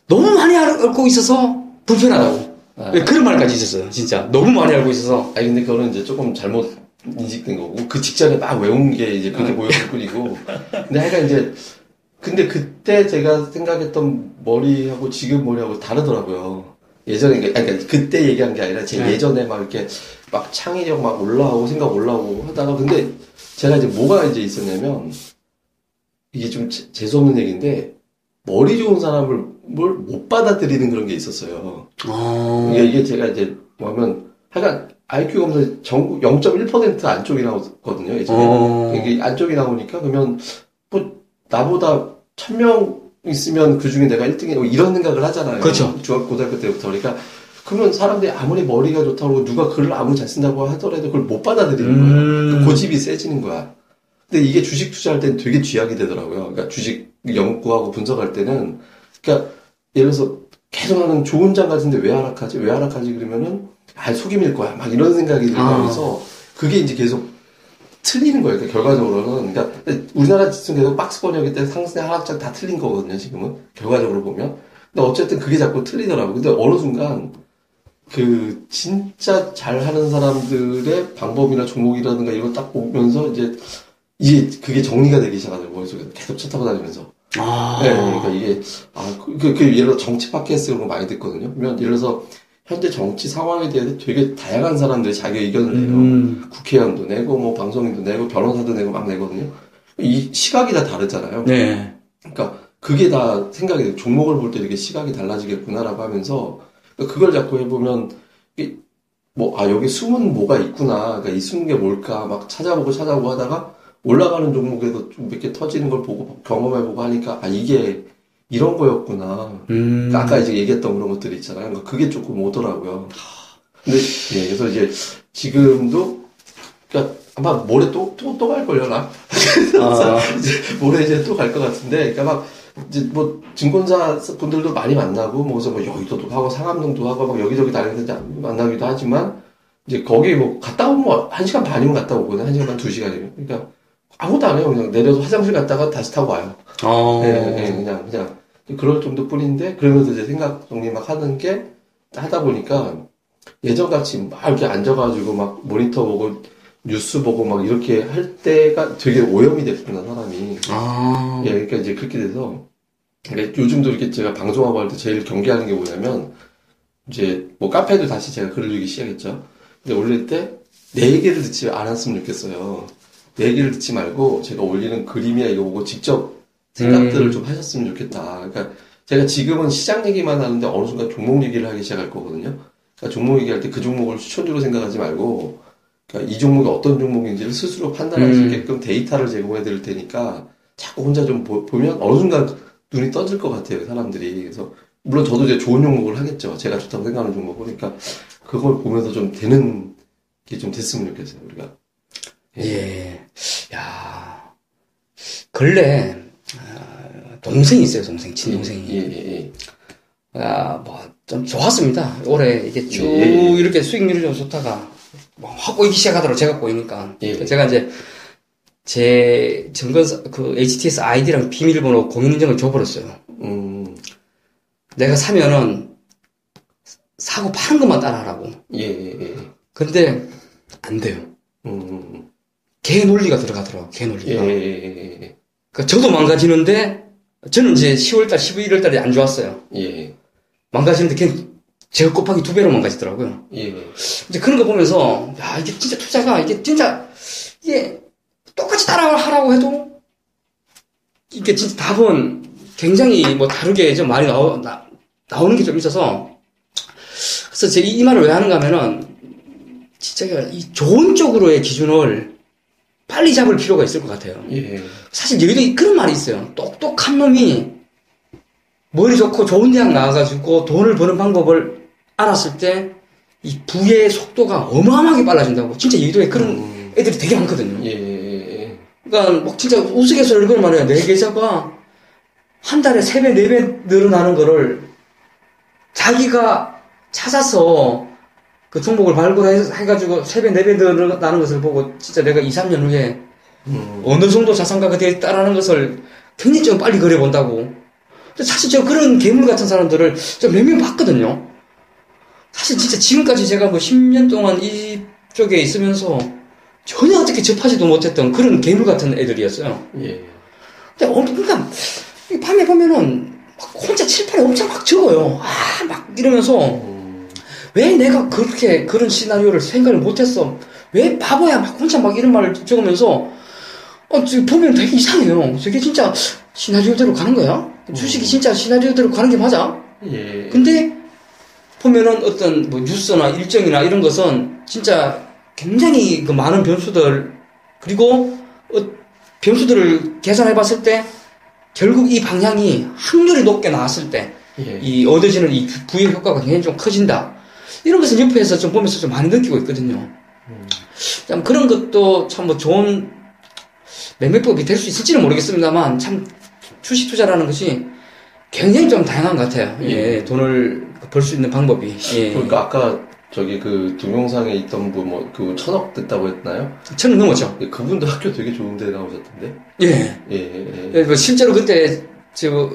너무 많이 알- 알고 있어서 불편하다고 아. 예, 그런 말까지 있었어요. 진짜 너무 많이 알고 있어서 아니 근데 그거는 이제 조금 잘못 인식된 거고 그 직전에 막 외운 게 이제 그렇게 보였을 뿐이고 근데 하여간 이제 근데 그때 제가 생각했던 머리하고 지금 머리하고 다르더라고요 예전에 그- 그러니까 그때 얘기한 게 아니라 제 네. 예전에 막 이렇게 막 창의력 막 올라오고 생각 올라오고 하다가 근데 제가 이제 뭐가 이제 있었냐면 이게 좀 재- 재수없는 얘기인데 머리 좋은 사람을 뭘 못 받아들이는 그런 게 있었어요. 어... 이게, 이게 제가 이제 뭐냐면 하여간 IQ 검사 전국 0.1% 안쪽이 나왔거든요. 예전에. 어... 이게 안쪽이 나오니까 그러면 뭐 나보다 천 명 있으면 그 중에 내가 1등이 이런 생각을 하잖아요. 그렇죠. 중학 고등학교 때부터 그러니까 그러면 사람들이 아무리 머리가 좋다고 누가 글을 아무리 잘 쓴다고 하더라도 그걸 못 받아들이는 음. 거야. 그 고집이 세지는 거야. 근데 이게 주식 투자할 때는 되게 쥐약이 되더라고요. 그러니까 주식 연구하고 분석할 때는 그러니까 예를 들어서 계속 나는 좋은 장 같은데 왜 하락하지? 왜 하락하지? 그러면은 아 속임일 거야. 막 이런 생각이 들면서 그게 이제 계속 틀리는 거예요. 그러니까 결과적으로는 그러니까 우리나라 지수는 계속 박스 번역일 때 상승 하락장 다 틀린 거거든요. 지금은 결과적으로 보면. 근데 어쨌든 그게 자꾸 틀리더라고. 근데 어느 순간 그 진짜 잘하는 사람들의 방법이나 종목이라든가 이걸 딱 보면서 이제 이게 그게 정리가 되기 시작하더라고요. 머릿속에 계속 쳐 타고 다니면서. 아. 네, 그러니까 이게 아, 그, 그, 그 예를 들어 정치 팟캐스트 이런 거 많이 듣거든요. 그러면 예를 들어서 현재 정치 상황에 대해서 되게 다양한 사람들이 자기 의견을 내요. 음. 국회의원도 내고 뭐 방송인도 내고 변호사도 내고 막 내거든요. 이 시각이 다 다르잖아요. 네. 그러니까 그게 다 생각이 돼요. 종목을 볼 때 이렇게 시각이 달라지겠구나라고 하면서 그러니까 그걸 자꾸 해보면 뭐, 아, 여기 숨은 뭐가 있구나. 그러니까 이 숨은 게 뭘까. 막 찾아보고 찾아보고 하다가 올라가는 종목에도 좀몇 개 터지는 걸 보고 경험해보고 하니까 아, 이게 이런 거였구나. 음. 그러니까 아까 이제 얘기했던 그런 것들이 있잖아요. 그러니까 그게 조금 오더라고요. 근데, 예, 그래서 이제 지금도, 그러니까 아마 모레 또, 또, 또 갈걸요, 나? 아. 이제 모레 이제 또 갈 것 같은데, 그러니까 막, 이제 뭐, 증권사 분들도 많이 만나고, 뭐, 그래서 뭐, 여의도도 하고, 상암동도 하고, 막 여기저기 다니면서 이제 만나기도 하지만, 이제 거기 뭐, 갔다 오면 뭐, 한 시간 반이면 갔다 오거든. 한 시간 반, 두 시간이면. 그러니까, 아무것도 안 해요. 그냥 내려서 화장실 갔다가 다시 타고 와요. 어. 네, 네, 그냥, 그냥, 그럴 정도 뿐인데, 그러면서 이제 생각 정리 막 하는 게, 하다 보니까, 예전같이 막 이렇게 앉아가지고 막 모니터 보고, 뉴스 보고 막 이렇게 할 때가 되게 오염이 됐구나, 사람이. 아. 예, 그러니까 이제 그렇게 돼서, 그러니까 요즘도 이렇게 제가 방송하고 할 때 제일 경계하는 게 뭐냐면, 이제 뭐 카페도 다시 제가 글을 읽기 시작했죠. 근데 올릴 때, 내 얘기를 듣지 않았으면 좋겠어요. 내 얘기를 듣지 말고, 제가 올리는 그림이나 이거 보고 직접 생각들을 음. 좀 하셨으면 좋겠다. 그러니까 제가 지금은 시장 얘기만 하는데 어느 순간 종목 얘기를 하기 시작할 거거든요. 그러니까 종목 얘기할 때 그 종목을 추천주로 생각하지 말고, 그러니까 이 종목이 어떤 종목인지를 스스로 판단할 수 음. 있게끔 데이터를 제공해 드릴 테니까 자꾸 혼자 좀 보, 면 어느 순간 눈이 떠질 것 같아요, 사람들이. 그래서 물론 저도 이제 좋은 종목을 하겠죠. 제가 좋다고 생각하는 종목을. 그러니까 그걸 보면서 좀 되는 게 좀 됐으면 좋겠어요, 우리가. 예. 야. 근래, 아, 동생이 있어요, 동생, 친동생이. 예, 예, 예. 아, 뭐, 좀 좋았습니다. 올해 이게 쭉 예, 예. 이렇게 수익률이 좀 좋다가, 뭐, 확 꼬이기 시작하더라고, 제가 꼬이니까. 예. 제가 이제, 제 증권사, 그 HTS 아이디랑 비밀번호 공인인증을 줘버렸어요. 음, 내가 사면은, 사고 파는 것만 따라하라고. 예, 예, 예. 근데, 안 돼요. 음, 개 논리가 들어가더라고, 개 예, 논리가. 예, 예, 예. 그 저도 망가지는데, 저는 이제 10월달, 11월달이 안 좋았어요. 예, 망가지는데 걔 제가 곱하기 두 배로 망가지더라고요. 예, 이제 그런 거 보면서, 야, 이게 진짜 투자가, 이게 진짜, 이게 똑같이 따라하라고 해도, 이게 진짜 답은 굉장히 뭐 다르게 좀 많이 나오, 나, 나오는 게 좀 있어서, 그래서 제가 이, 이 말을 왜 하는가 하면은, 진짜 이 좋은 쪽으로의 기준을 빨리 잡을 필요가 있을 것 같아요. 예. 사실 여기도 그런 말이 있어요. 똑똑한 놈이 머리 좋고 좋은 대학 나와가지고 돈을 버는 방법을 알았을 때 이 부의 속도가 어마어마하게 빨라진다고. 진짜 여의도에 그런 음, 애들이 되게 많거든요. 예, 예, 예. 그러니까 뭐 진짜 우스갯소리를 그런 말이에요. 내 계좌가 한 달에 세 배, 네 배 늘어나는 거를 자기가 찾아서 그 종목을 발굴해가지고 세 배, 네 배 늘어나는 것을 보고 진짜 내가 2, 3년 후에 음, 어느 정도 자산가가 되었다라는 것을 굉장히 좀 빨리 그려본다고. 사실 저 그런 괴물 같은 사람들을 좀몇명 봤거든요. 사실 진짜 지금까지 제가 뭐 10년 동안 이쪽에 있으면서 전혀 어떻게 접하지도 못했던 그런 괴물 같은 애들이었어요. 예. 근데 어, 그러니까 이 밤에 보면은 막 혼자 칠판에 엄청 막 적어요. 아, 막 이러면서 음, 왜 내가 그렇게 그런 시나리오를 생각을 못했어? 왜 바보야? 막 혼자 막 이런 말을 적으면서 어, 지금 보면 되게 이상해요. 저게 진짜 시나리오대로 가는 거야? 주식이 진짜 시나리오대로 가는 게 맞아? 예. 근데 보면은 어떤 뭐 뉴스나 일정이나 이런 것은 진짜 굉장히 그 많은 변수들 그리고 어, 변수들을 계산해 봤을 때 결국 이 방향이 확률이 높게 나왔을 때 예. 이 얻어지는 이 부의 효과가 굉장히 좀 커진다. 이런 것을 옆에서 좀 보면서 좀 많이 느끼고 있거든요. 참 그런 것도 참 뭐 좋은 매매법이 될 수 있을지는 모르겠습니다만 참 주식 투자라는 것이 굉장히 좀 다양한 것 같아요. 예, 돈을 벌 수 있는 방법이. 예. 그러니까 아까 저기 그 동영상에 있던 분 뭐 그 천억 됐다고 했나요? 천은 넘었죠. 예, 그분도 학교 되게 좋은데 나오셨던데. 예. 예, 예, 예. 예, 뭐 실제로 그때 저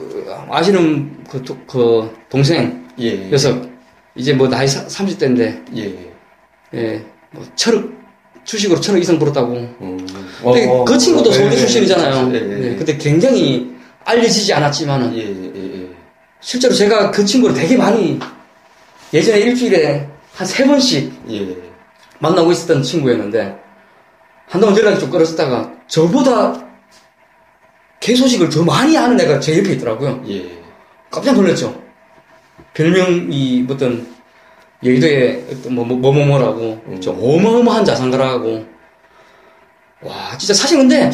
아시는 그, 도- 그 동생 예, 예. 녀석 이제 뭐 나이 30대인데 예, 예. 예, 뭐 천억 주식으로 천억 이상 벌었다고. 음. 근데 어, 어, 그 친구도 어, 서울대 예, 출신이잖아요. 예, 예, 예, 예. 근데 굉장히 알려지지 않았지만은 예, 예, 예. 실제로 제가 그 친구를 되게 많이 예전에 일주일에 한 세 번씩 예. 만나고 있었던 친구였는데 한동안 연락이 좀 끊었다가 저보다 개소식을 더 많이 아는 애가 제 옆에 있더라고요. 예. 깜짝 놀랐죠. 별명이 어떤 여의도에 어떤 뭐, 뭐, 뭐뭐뭐라고 음. 좀 어마어마한 자산가라고 와 진짜 사실 근데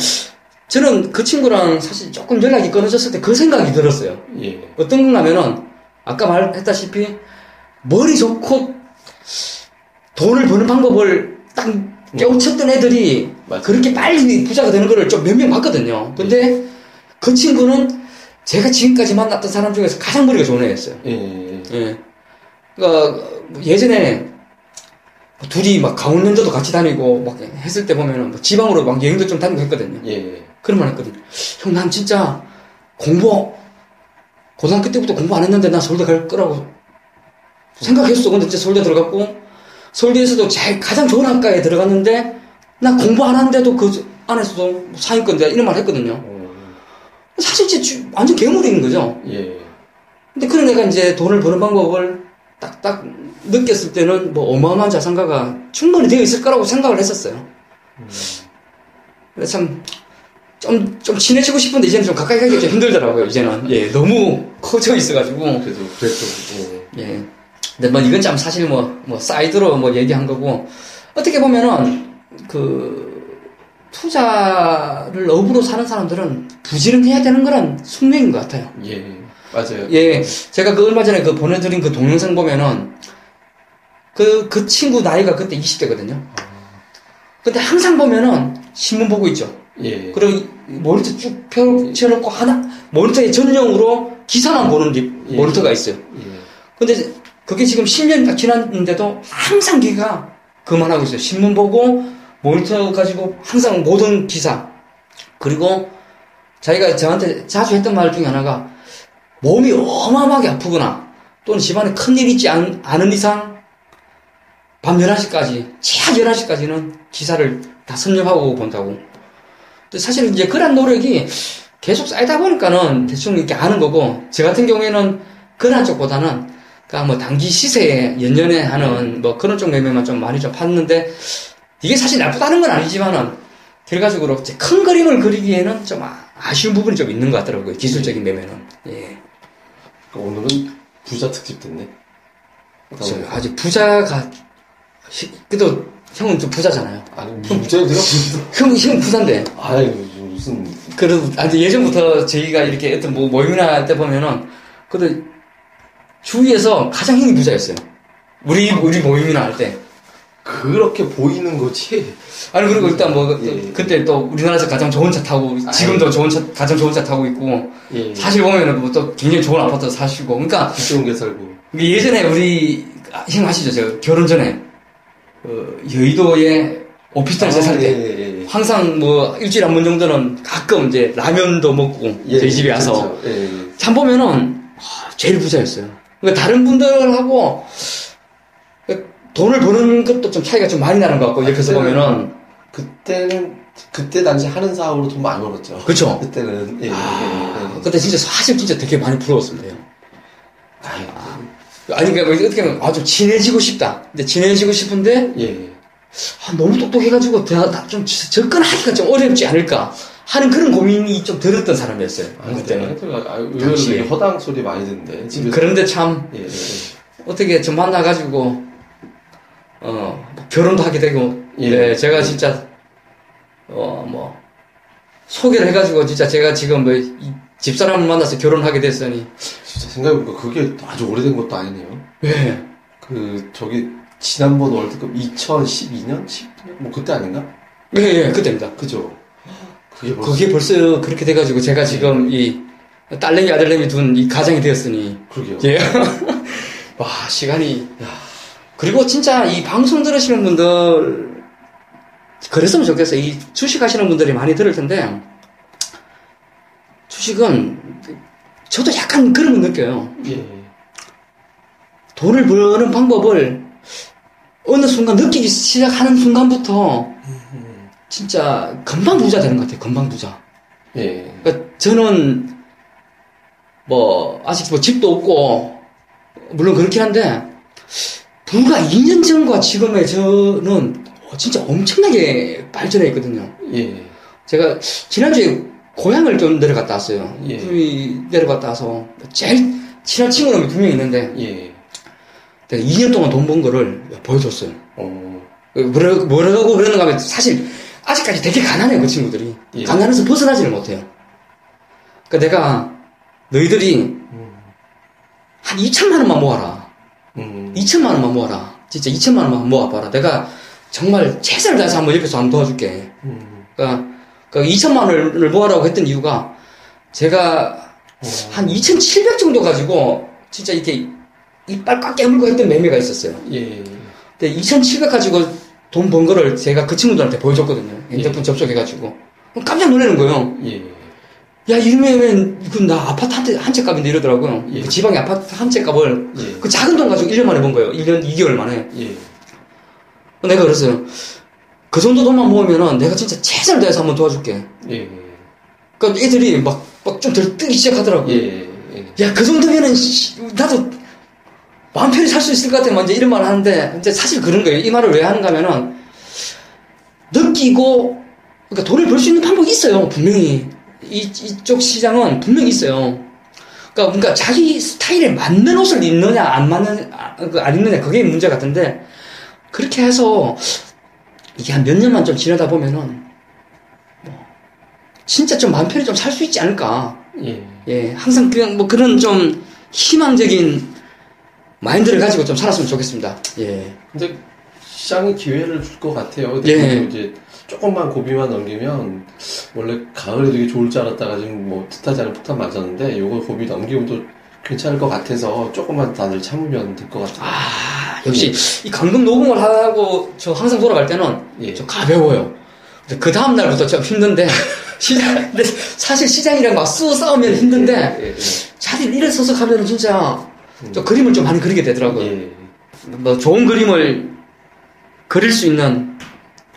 저는 그 친구랑 사실 조금 연락이 끊어졌을 때 그 생각이 들었어요. 예. 어떤 건가면은 아까 말했다시피 머리 좋고 돈을 버는 방법을 딱 깨우쳤던 애들이 맞아요. 그렇게 빨리 부자가 되는 거를 좀 몇 명 봤거든요. 근데 그 친구는 제가 지금까지 만났던 사람 중에서 가장 머리가 좋은 애였어요. 예, 예. 예. 그러니까 예전에 둘이 막 강원랜드도 같이 다니고 막 했을 때 보면은 뭐 지방으로 막 여행도 좀 다니고 했거든요. 예. 그런 말 했거든요. 형, 난 진짜 공부, 고등학교 때부터 공부 안 했는데 나 서울대 갈 거라고 생각했어. 근데 진짜 서울대 들어갔고, 서울대에서도 제일 가장 좋은 학과에 들어갔는데, 나 공부 안 하는데도 그 안에서도 상위권대 이런 말 했거든요. 어, 사실 진짜 주- 완전 괴물인 거죠. 예. 근데 그런 애가 이제 돈을 버는 방법을 딱딱 느꼈을 때는 뭐 어마어마한 자산가가 충분히 되어 있을 거라고 생각을 했었어요. 근데 참, 좀, 좀 친해지고 싶은데 이제는 좀 가까이 가기가 좀 힘들더라고요, 이제는. 예, 너무 커져 있어가지고. 그래도 그랬죠. 예. 예. 근데 뭐 이건 참 사실 뭐, 뭐 사이드로 뭐 얘기한 거고, 어떻게 보면은, 그, 투자를 업으로 사는 사람들은 부지런해야 되는 거란 숙명인 것 같아요. 예. 맞아요. 예, 제가 그 얼마 전에 그 보내드린 그 동영상 보면은 그, 그 친구 나이가 그때 20대거든요. 근데 항상 보면은 신문 보고 있죠. 예. 그리고 이 모니터 쭉 펼쳐놓고 하나, 모니터에 전용으로 기사만 보는 리- 예. 모니터가 있어요. 예. 근데 그게 지금 10년 딱 지났는데도 항상 걔가 그만하고 있어요. 신문 보고 모니터 가지고 항상 모든 기사. 그리고 자기가 저한테 자주 했던 말 중에 하나가 몸이 어마어마하게 아프거나 또는 집안에 큰일 있지 않, 않은 이상 밤 11시까지, 최하 11시까지는 기사를 다 섭렵하고 본다고. 사실은 이제 그런 노력이 계속 쌓이다 보니까는 대충 이렇게 아는 거고, 저 같은 경우에는 그런 쪽보다는 그러니까 뭐 단기 시세에 연연해 하는 뭐 그런 쪽 매매만 좀 많이 좀 팠는데 이게 사실 나쁘다는 건 아니지만은 결과적으로 큰 그림을 그리기에는 좀 아- 아쉬운 부분이 좀 있는 것 같더라고요. 기술적인 매매는. 예. 그러니까 오늘은 부자 특집 됐네. 그렇죠. 아직 부자가 히- 그래도 형은 좀 부자잖아요. 아니, 무슨 부자예요? 내가 부자. 형, 형 부자인데. 아유, 무슨. 그래도 아주 예전부터 저희가 이렇게 어떤 뭐 모임이나 할때 보면은 그래도 주위에서 가장 형이 부자였어요. 우리 우리 모임이나 할 때. 그렇게 보이는 거지. 아니 그리고 일단 뭐 예. 그때 또 우리나라에서 가장 좋은 차 타고 지금도 좋은 차 가장 좋은 차 타고 있고 예. 사실 보면은 뭐 또 굉장히 좋은 아파트 사시고 그러니까 좋은 게 살고. 예전에 우리 아, 형 아시죠? 제가 결혼 전에 그 여의도에 오피스텔에서 살때 예, 예, 예. 항상 뭐 일주일에 한 번 정도는 가끔 이제 라면도 먹고 예, 저희 집에 예, 와서 그렇죠. 예, 예. 참 보면은 아, 제일 부자였어요. 그러니까 다른 분들하고 돈을 버는 것도 좀 차이가 좀 많이 나는 것 같고 옆에서 그때는- 보면은 그때는, 그때 당시 하는 사업으로 돈 많이 벌었죠. 그렇죠. 그때는, 예, 예, 아, 예, 예. 그때 진짜 사실 진짜 되게 많이 부러웠습니다. 형. 아유, 아니 그러니까 어떻게 보면 아주 친해지고 싶다. 근데 친해지고 싶은데 예. 아, 너무 똑똑해가지고 다- 다좀 접근하기가 좀 어렵지 않을까 하는 그런 고민이 좀 들었던 사람이었어요. 아, 그때는. 그때는. 아, 당시에. 되게 허당 소리 많이 듣는데. 집에서. 그런데 참 예, 예, 예. 어떻게 좀 만나가지고 어 결혼도 하게 되고 예. 네, 제가 진짜 어 뭐 소개를 해가지고 진짜 제가 지금 뭐 이 집사람을 만나서 결혼하게 됐으니 진짜 생각해보니까 그게 아주 오래된 것도 아니네요. 예 그 저기 지난번 월드컵 2012년 10년 뭐 그때 아닌가? 예, 예, 그때입니다. 그죠? 그게 벌써 그게 벌써 그렇게 돼가지고 제가 지금 이 딸내미 아들내미 둔 이 가장이 되었으니 그러게요. 예. 와 시간이 그리고 진짜 이 방송 들으시는 분들 그랬으면 좋겠어요. 이 주식 하시는 분들이 많이 들을 텐데 주식은 저도 약간 그런 거 느껴요. 예. 돈을 버는 방법을 어느 순간 느끼기 시작하는 순간부터 진짜 금방 부자 되는 것 같아요. 금방 부자. 예. 그러니까 저는 뭐 아직 뭐 집도 없고 물론 그렇긴 한데 불과 2년 전과 지금의 저는 진짜 엄청나게 발전해 있거든요. 예. 제가 지난주에 고향을 좀 내려갔다 왔어요. 예. 그 내려갔다 와서 제일 친한 친구는 두명 있는데 예. 내가 2년 동안 돈 번 거를 보여줬어요. 어. 뭐라, 뭐라고 그러는가 하면 사실 아직까지 되게 가난해요, 그 친구들이. 예. 가난해서 벗어나지를 못해요. 그러니까 내가 너희들이 음. 한 2천만 원만 모아라. 음. 2천만 원만 모아라. 진짜 2천만 원만 모아봐라. 내가 정말 최선을 다해서 한번 옆에서 한번 도와줄게. 음. 그러니까, 그 2천만 원을 모아라고 했던 이유가 제가 어. 한2,700 정도 가지고 진짜 이렇게 이빨 꽉 깨물고 했던 매매가 있었어요. 예. 근데 2,700 가지고 돈 번 거를 제가 그 친구들한테 보여줬거든요. 핸드폰 예. 접속해가지고. 깜짝 놀라는 거예요. 예. 야, 이러면, 그, 나 아파트 한, 채- 한 채 값인데 이러더라고요. 예. 그 지방의 아파트 한 채 값을 예. 그 작은 돈 가지고 1년 만에 번 거예요. 1년 2개월 만에. 예. 내가 그랬어요. 그 정도 돈만 모으면은 내가 진짜 최선을 다해서 한번 도와줄게. 예. 그러니까 애들이 막, 막좀덜 뜨기 시작하더라고요. 예. 예. 야, 그 정도면은, 씨, 나도 마음 편히 살 수 있을 것 같아. 뭐 이제 이런 말을 하는데, 이제 사실 그런 거예요. 이 말을 왜 하는가 하면은, 느끼고, 그러니까 돈을 벌 수 있는 방법이 있어요. 분명히. 이, 이쪽 시장은 분명히 있어요. 그러니까, 그러니까 자기 스타일에 맞는 옷을 입느냐, 안 맞는, 아, 그, 안 입느냐, 그게 문제 같은데, 그렇게 해서, 이게 한 몇 년만 좀 지나다 보면은, 뭐, 진짜 좀 마음 편히 좀 살 수 있지 않을까. 예. 예, 항상 그냥 뭐 그런 좀 희망적인 마인드를 가지고 좀 살았으면 좋겠습니다. 예. 근데 시장이 기회를 줄 것 같아요. 예. 이제 조금만 고비만 넘기면 원래 가을에 되게 좋을 줄 알았다가 지금 뭐 뜻하지 않은 폭탄 맞았는데 요거 고비 넘기면 또 괜찮을 것 같아서 조금만 다들 참으면 될 것 같아요. 아, 역시 이 강금 녹음을 하고 저 항상 돌아갈 때는 예. 저 가벼워요. 그 다음 날부터 좀 힘든데 시장, 근데 사실 시장이랑 막쏘 싸우면 힘든데 예, 예. 자리 일어서서 가면은 진짜 저 그림을 좀 많이 그리게 되더라고요. 예. 뭐 좋은 그림을 그릴 수 있는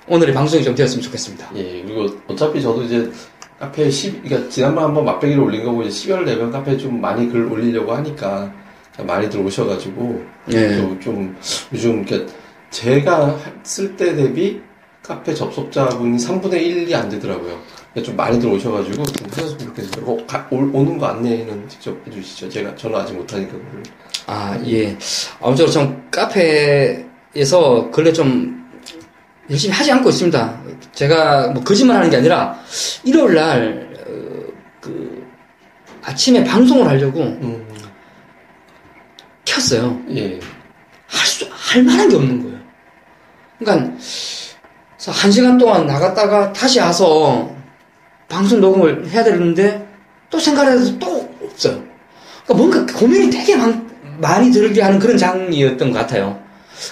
오늘의 방송이 좀 되었으면 좋겠습니다. 예, 그리고 어차피 저도 이제 카페에 10, 그러니까 지난번 한번 맛배기를 올린 거고 이제 12월 되면 카페에 좀 많이 글 올리려고 하니까 많이들 오셔가지고 예. 또좀 요즘 이렇게 제가 쓸 때 대비 카페 접속자분이 3분의 1이 안 되더라고요. 그러니까 좀 많이들 오셔가지고 좀 하셨으면 좋겠어요. 가- 올- 오는 거 안내는 직접 해주시죠. 제가 저는 아직 못하니까 그걸. 아, 예. 아무쪼록 좀 카페에서 근래 좀 열심히 하지 않고 있습니다. 제가 뭐 거짓말 하는 게 아니라 일요일 날, 어, 그, 아침에 방송을 하려고 음, 켰어요. 예, 할 수, 할 만한 게 없는 거예요. 그러니까, 한 시간 동안 나갔다가 다시 와서 방송 녹음을 해야 되는데 또 생각해서 또 없어요. 그러니까 뭔가 고민이 되게 많, 많이 들게 하는 그런 장이었던 것 같아요.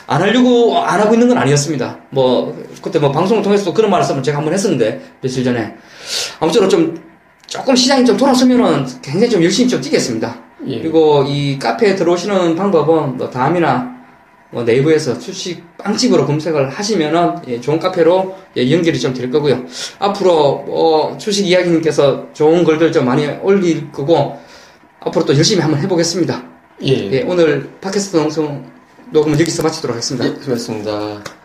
안 하려고 안 하고 있는 건 아니었습니다. 뭐 그때 뭐 방송을 통해서도 그런 말씀을 제가 한번 했었는데 며칠 전에 아무쪼록 좀 조금 시장이 좀 돌아서면은 굉장히 좀 열심히 좀 뛰겠습니다. 예. 그리고 이 카페에 들어오시는 방법은 뭐 다음이나 뭐 네이버에서 주식 빵집으로 검색을 하시면은 예, 좋은 카페로 예, 연결이 좀 될 거고요. 앞으로 뭐 주식 이야기님께서 좋은 글들 좀 많이 올릴 거고 앞으로 또 열심히 한번 해보겠습니다. 예. 예, 오늘 팟캐스트 방송 녹음은 여기서 마치도록 하겠습니다. 예, 수고하셨습니다.